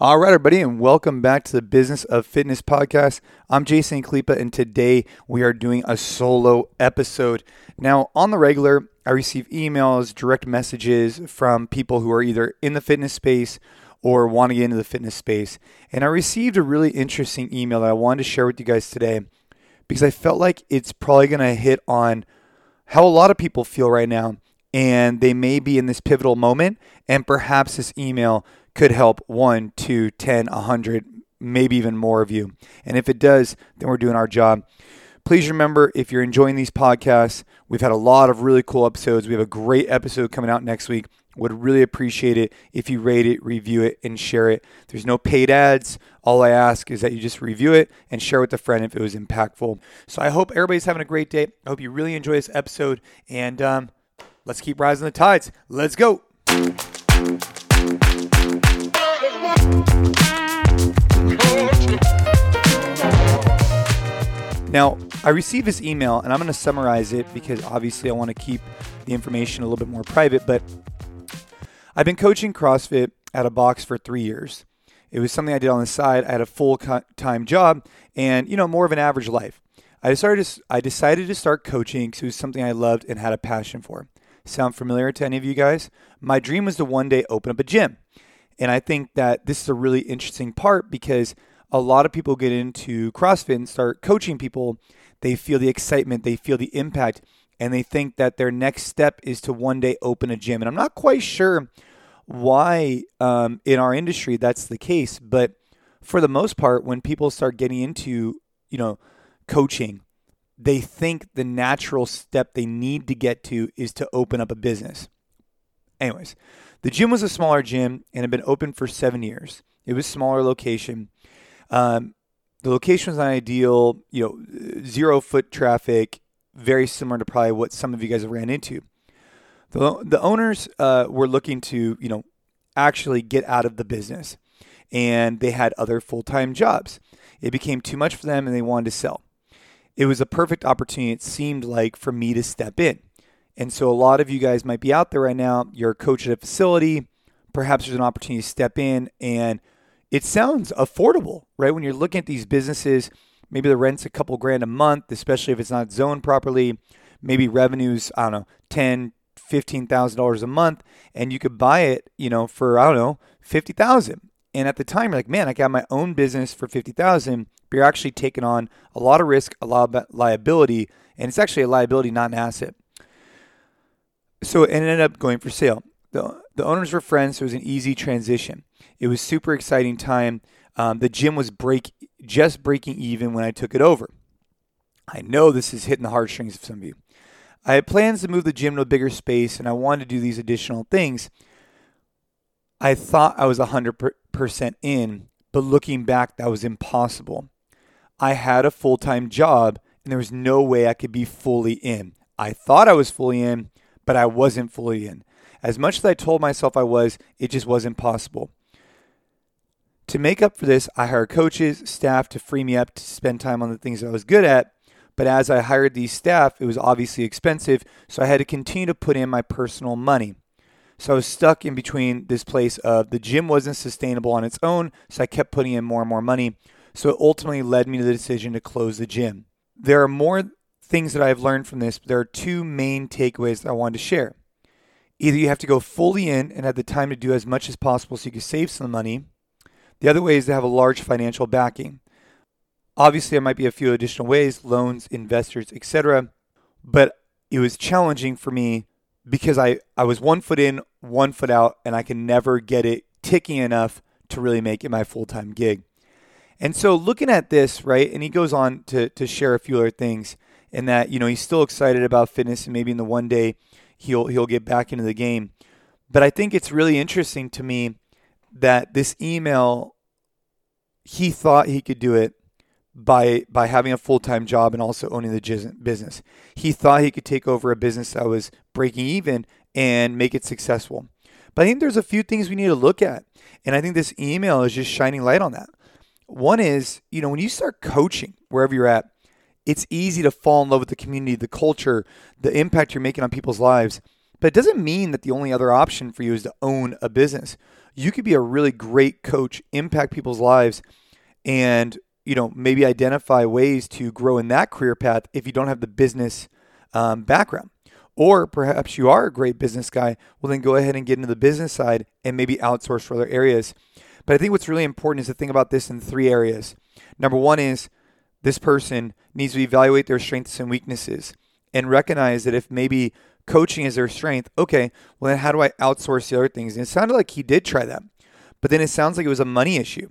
All right, everybody, and welcome back to the Business of Fitness podcast. I'm Jason Khalipa, and today we are doing a solo episode. Now, on the regular, I receive emails, direct messages from people who are either in the fitness space or want to get into the fitness space. And I received a really interesting email that I wanted to share with you guys today because I felt like it's probably going to hit on how a lot of people feel right now. And they may be in this pivotal moment, and perhaps this email could help one, two, ten, a hundred, maybe even more of you. And if it does, then we're doing our job. Please remember if you're enjoying these podcasts, we've had a lot of really cool episodes. We have a great episode coming out next week. Would really appreciate it if you rate it, review it, and share it. There's no paid ads. All I ask is that you just review it and share with a friend if it was impactful. So I hope everybody's having a great day. I hope you really enjoy this episode. And um, let's keep rising the tides. Let's go. Now, I received this email and I'm going to summarize it because obviously I want to keep the information a little bit more private. But I've been coaching CrossFit at a box for three years. It was something I did on the side. I had a full time job and, you know, more of an average life. I decided to, I decided to start coaching because it was something I loved and had a passion for. Sound familiar to any of you guys? My dream was to one day open up a gym. And I think that this is a really interesting part because a lot of people get into CrossFit and start coaching people. They feel the excitement, they feel the impact, and they think that their next step is to one day open a gym. And I'm not quite sure why um, in our industry that's the case, but for the most part, when people start getting into, you know, coaching, they think the natural step they need to get to is to open up a business. Anyways, the gym was a smaller gym and had been open for seven years. It was smaller location. Um, the location was not ideal, you know, zero foot traffic, very similar to probably what some of you guys have ran into. The, the owners uh, were looking to, you know, actually get out of the business and they had other full time jobs. It became too much for them and they wanted to sell. It was a perfect opportunity, it seemed like, for me to step in. And so a lot of you guys might be out there right now, you're a coach at a facility, perhaps there's an opportunity to step in and it sounds affordable, right? When you're looking at these businesses, maybe the rent's a couple grand a month, especially if it's not zoned properly. Maybe revenues, I don't know, ten, fifteen thousand dollars a month, and you could buy it, you know, for I don't know, fifty thousand. And at the time, you're like, man, I got my own business for fifty thousand. But you're actually taking on a lot of risk, a lot of liability, and it's actually a liability, not an asset. So it ended up going for sale. The, the owners were friends, so it was an easy transition. It was super exciting time. Um, the gym was break just breaking even when I took it over. I know this is hitting the heartstrings of some of you. I had plans to move the gym to a bigger space, and I wanted to do these additional things. I thought I was 100% in, but looking back, that was impossible. I had a full time job, and there was no way I could be fully in. I thought I was fully in, but I wasn't fully in. As much as I told myself I was, it just wasn't possible. To make up for this, I hired coaches, staff to free me up to spend time on the things I was good at. But as I hired these staff, it was obviously expensive, so I had to continue to put in my personal money. So I was stuck in between this place of the gym wasn't sustainable on its own, so I kept putting in more and more money. So it ultimately led me to the decision to close the gym. There are more things that I've learned from this, but there are two main takeaways that I wanted to share. Either you have to go fully in and have the time to do as much as possible so you can save some money. The other way is to have a large financial backing. Obviously, there might be a few additional ways loans, investors, etc. But it was challenging for me because I, I was one foot in, one foot out, and I can never get it ticking enough to really make it my full time gig. And so looking at this, right, and he goes on to, to share a few other things in that, you know, he's still excited about fitness and maybe in the one day he'll he'll get back into the game. But I think it's really interesting to me that this email he thought he could do it by by having a full-time job and also owning the business. He thought he could take over a business that was breaking even and make it successful. But I think there's a few things we need to look at. And I think this email is just shining light on that. One is, you know, when you start coaching wherever you're at, it's easy to fall in love with the community, the culture, the impact you're making on people's lives. But it doesn't mean that the only other option for you is to own a business. You could be a really great coach, impact people's lives, and you know maybe identify ways to grow in that career path if you don't have the business um, background. Or perhaps you are a great business guy. Well, then go ahead and get into the business side and maybe outsource for other areas. But I think what's really important is to think about this in three areas. Number one is this person needs to evaluate their strengths and weaknesses and recognize that if maybe coaching is their strength, okay, well, then how do I outsource the other things? And it sounded like he did try that, but then it sounds like it was a money issue.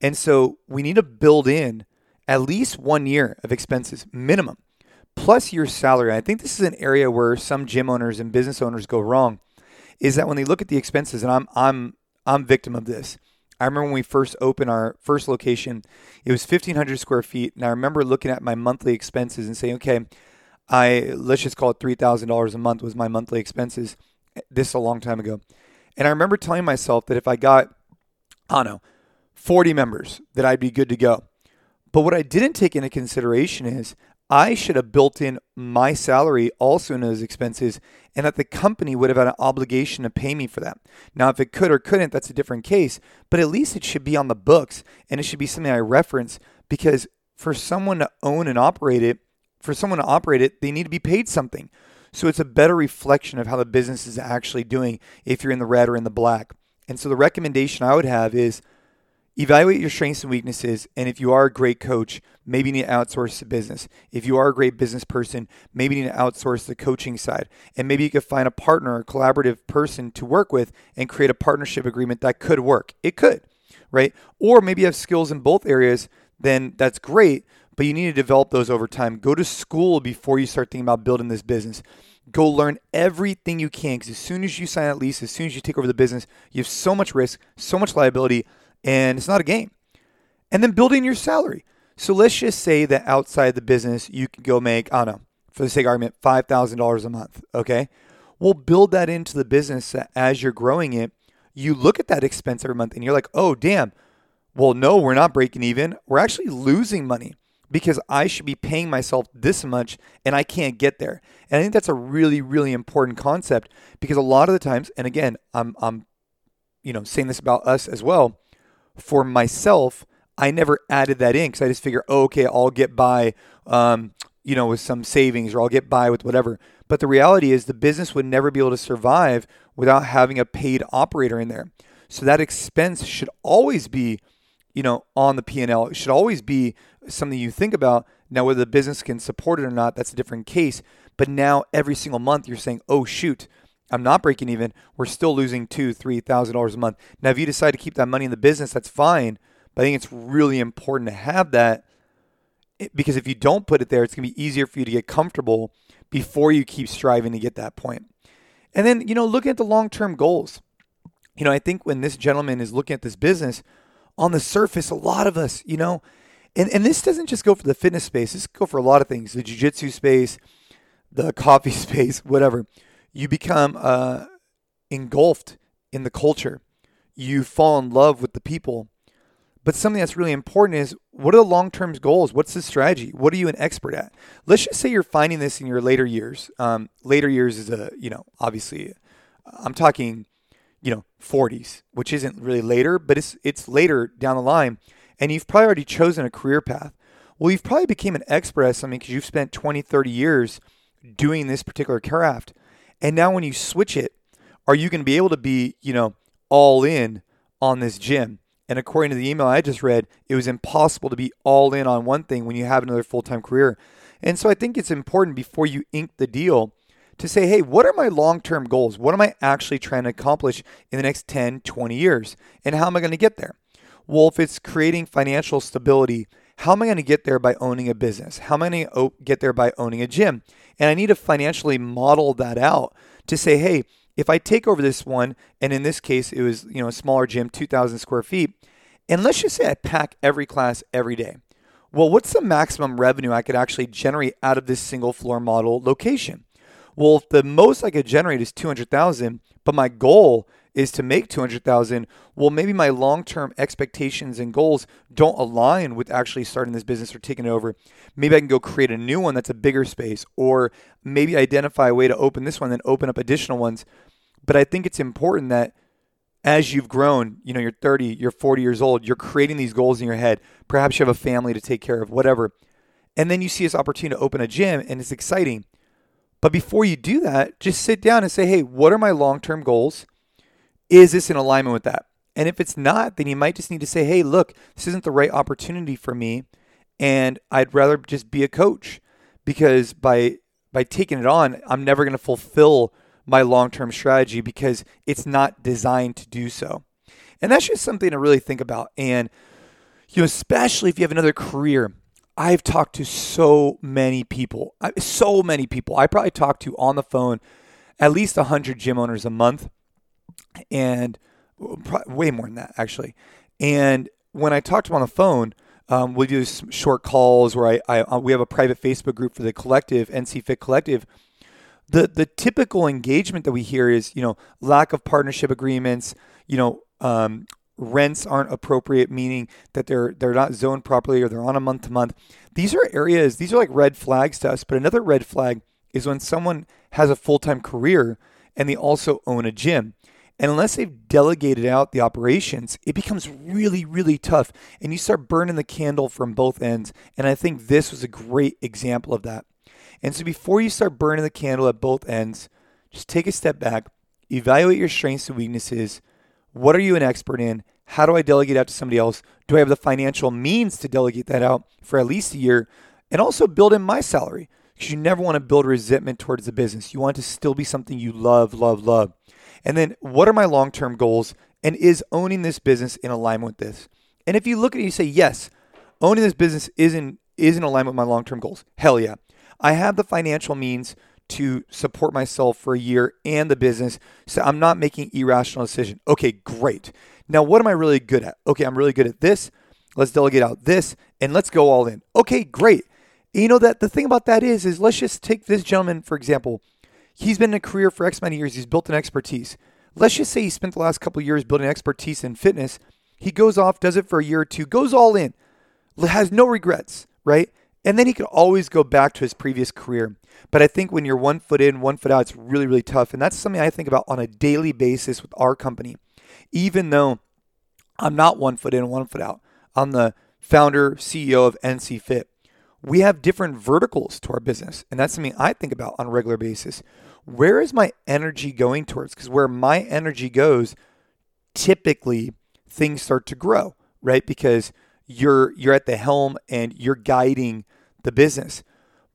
And so we need to build in at least one year of expenses, minimum, plus your salary. I think this is an area where some gym owners and business owners go wrong, is that when they look at the expenses, and I'm I'm I'm victim of this. I remember when we first opened our first location, it was 1,500 square feet, and I remember looking at my monthly expenses and saying, okay, I let's just call it three thousand dollars a month was my monthly expenses. This a long time ago, and I remember telling myself that if I got, I don't know, 40 members, that I'd be good to go. But what I didn't take into consideration is I should have built in my salary also in those expenses, and that the company would have had an obligation to pay me for that. Now, if it could or couldn't, that's a different case, but at least it should be on the books and it should be something I reference because for someone to own and operate it, for someone to operate it, they need to be paid something. So it's a better reflection of how the business is actually doing if you're in the red or in the black. And so the recommendation I would have is Evaluate your strengths and weaknesses. And if you are a great coach, maybe you need to outsource the business. If you are a great business person, maybe you need to outsource the coaching side. And maybe you could find a partner, a collaborative person to work with and create a partnership agreement that could work. It could, right? Or maybe you have skills in both areas, then that's great, but you need to develop those over time. Go to school before you start thinking about building this business. Go learn everything you can because as soon as you sign that lease, as soon as you take over the business, you have so much risk, so much liability and it's not a game. And then building your salary. So let's just say that outside the business, you can go make, I don't know, for the sake of argument, $5,000 a month. Okay. We'll build that into the business as you're growing it. You look at that expense every month and you're like, oh, damn. Well, no, we're not breaking even. We're actually losing money because I should be paying myself this much and I can't get there. And I think that's a really, really important concept because a lot of the times, and again, I'm, I'm, you know, saying this about us as well for myself, I never added that in because I just figure, oh, okay, I'll get by, um, you know, with some savings or I'll get by with whatever. But the reality is the business would never be able to survive without having a paid operator in there. So that expense should always be, you know, on the P&L. It should always be something you think about. Now, whether the business can support it or not, that's a different case. But now every single month you're saying, oh, shoot, I'm not breaking even. We're still losing two, three thousand dollars a month. Now, if you decide to keep that money in the business, that's fine. But I think it's really important to have that eh, because if you don't put it there, it's gonna be easier for you to get comfortable before you keep striving to get that point. And then, you know, looking at the long-term goals. You know, I think when this gentleman is looking at this business, on the surface, a lot of us, you know, and, and this doesn't just go for the fitness space, this go for a lot of things, the jiu-jitsu space, the coffee space, whatever you become uh, engulfed in the culture. You fall in love with the people. But something that's really important is what are the long term goals? What's the strategy? What are you an expert at? Let's just say you're finding this in your later years. Um, later years is a, you know, obviously, I'm talking, you know, 40s, which isn't really later, but it's it's later down the line, and you've probably already chosen a career path. Well, you've probably became an expert at something because you've spent 20, 30 years doing this particular craft. And now when you switch it, are you going to be able to be, you know, all in on this gym? And according to the email I just read, it was impossible to be all in on one thing when you have another full time career. And so I think it's important before you ink the deal to say, hey, what are my long term goals? What am I actually trying to accomplish in the next 10, 20 years? And how am I going to get there? Well, if it's creating financial stability, how am I going to get there by owning a business? How am I going to get there by owning a gym? And I need to financially model that out to say, hey, if I take over this one, and in this case, it was you know a smaller gym, 2,000 square feet, and let's just say I pack every class every day. Well, what's the maximum revenue I could actually generate out of this single floor model location? Well, if the most I could generate is 200,000, but my goal is to make 200,000, well maybe my long-term expectations and goals don't align with actually starting this business or taking it over. Maybe I can go create a new one that's a bigger space or maybe identify a way to open this one then open up additional ones. But I think it's important that as you've grown, you know, you're 30, you're 40 years old, you're creating these goals in your head. Perhaps you have a family to take care of, whatever. And then you see this opportunity to open a gym and it's exciting. But before you do that, just sit down and say, hey, what are my long term goals? Is this in alignment with that? And if it's not, then you might just need to say, hey, look, this isn't the right opportunity for me. And I'd rather just be a coach because by by taking it on, I'm never going to fulfill my long-term strategy because it's not designed to do so. And that's just something to really think about. And you know, especially if you have another career, I've talked to so many people, so many people. I probably talk to on the phone at least 100 gym owners a month and way more than that actually. And when I talk to them on the phone, um, we do short calls where I, I uh, we have a private Facebook group for the collective NC Fit Collective. The the typical engagement that we hear is you know lack of partnership agreements, you know um, rents aren't appropriate, meaning that they're they're not zoned properly or they're on a month to month. These are areas. These are like red flags to us. But another red flag is when someone has a full time career and they also own a gym. And unless they've delegated out the operations, it becomes really, really tough. And you start burning the candle from both ends. And I think this was a great example of that. And so before you start burning the candle at both ends, just take a step back, evaluate your strengths and weaknesses. What are you an expert in? How do I delegate out to somebody else? Do I have the financial means to delegate that out for at least a year? And also build in my salary because you never want to build resentment towards the business. You want to still be something you love, love, love. And then what are my long term goals? And is owning this business in alignment with this? And if you look at it, you say, yes, owning this business is in, is in alignment with my long term goals. Hell yeah. I have the financial means to support myself for a year and the business. So I'm not making irrational decision. Okay, great. Now what am I really good at? Okay, I'm really good at this. Let's delegate out this and let's go all in. Okay, great. You know that the thing about that is is let's just take this gentleman for example. He's been in a career for X many years. He's built an expertise. Let's just say he spent the last couple years building expertise in fitness. He goes off, does it for a year or two, goes all in, has no regrets, right? And then he could always go back to his previous career. But I think when you're one foot in, one foot out, it's really, really tough. And that's something I think about on a daily basis with our company. Even though I'm not one foot in, one foot out, I'm the founder, CEO of NC Fit. We have different verticals to our business. And that's something I think about on a regular basis where is my energy going towards? Because where my energy goes, typically things start to grow, right? Because you're you're at the helm and you're guiding the business.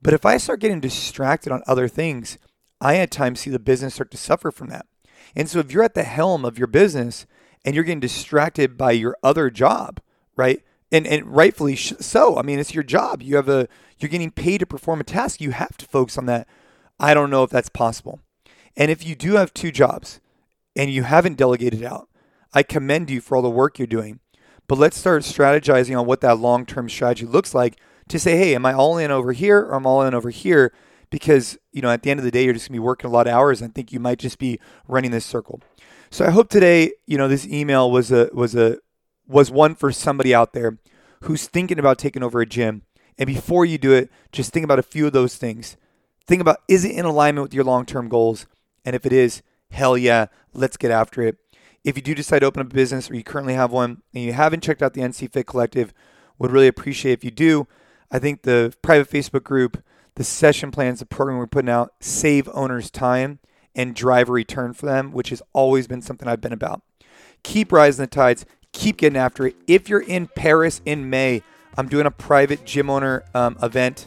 But if I start getting distracted on other things, I at times see the business start to suffer from that. And so if you're at the helm of your business and you're getting distracted by your other job, right? And and rightfully so. I mean, it's your job. You have a you're getting paid to perform a task. You have to focus on that I don't know if that's possible. And if you do have two jobs and you haven't delegated out, I commend you for all the work you're doing. But let's start strategizing on what that long term strategy looks like to say, hey, am I all in over here or am I all in over here? Because, you know, at the end of the day, you're just gonna be working a lot of hours. And I think you might just be running this circle. So I hope today, you know, this email was a was a was one for somebody out there who's thinking about taking over a gym. And before you do it, just think about a few of those things. Think about is it in alignment with your long term goals? And if it is, hell yeah, let's get after it. If you do decide to open up a business or you currently have one and you haven't checked out the NC Fit Collective, would really appreciate if you do. I think the private Facebook group, the session plans, the program we're putting out save owners time and drive a return for them, which has always been something I've been about. Keep rising the tides, keep getting after it. If you're in Paris in May, I'm doing a private gym owner um, event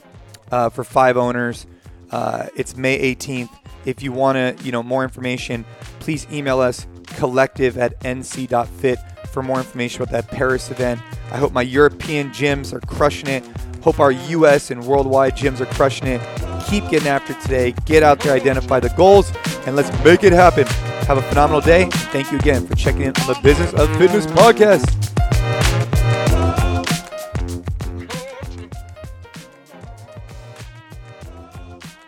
uh, for five owners. Uh, it's May 18th. If you want to, you know, more information, please email us collective at nc.fit for more information about that Paris event. I hope my European gyms are crushing it. Hope our US and worldwide gyms are crushing it. Keep getting after today. Get out there, identify the goals, and let's make it happen. Have a phenomenal day. Thank you again for checking in on the Business of Fitness podcast.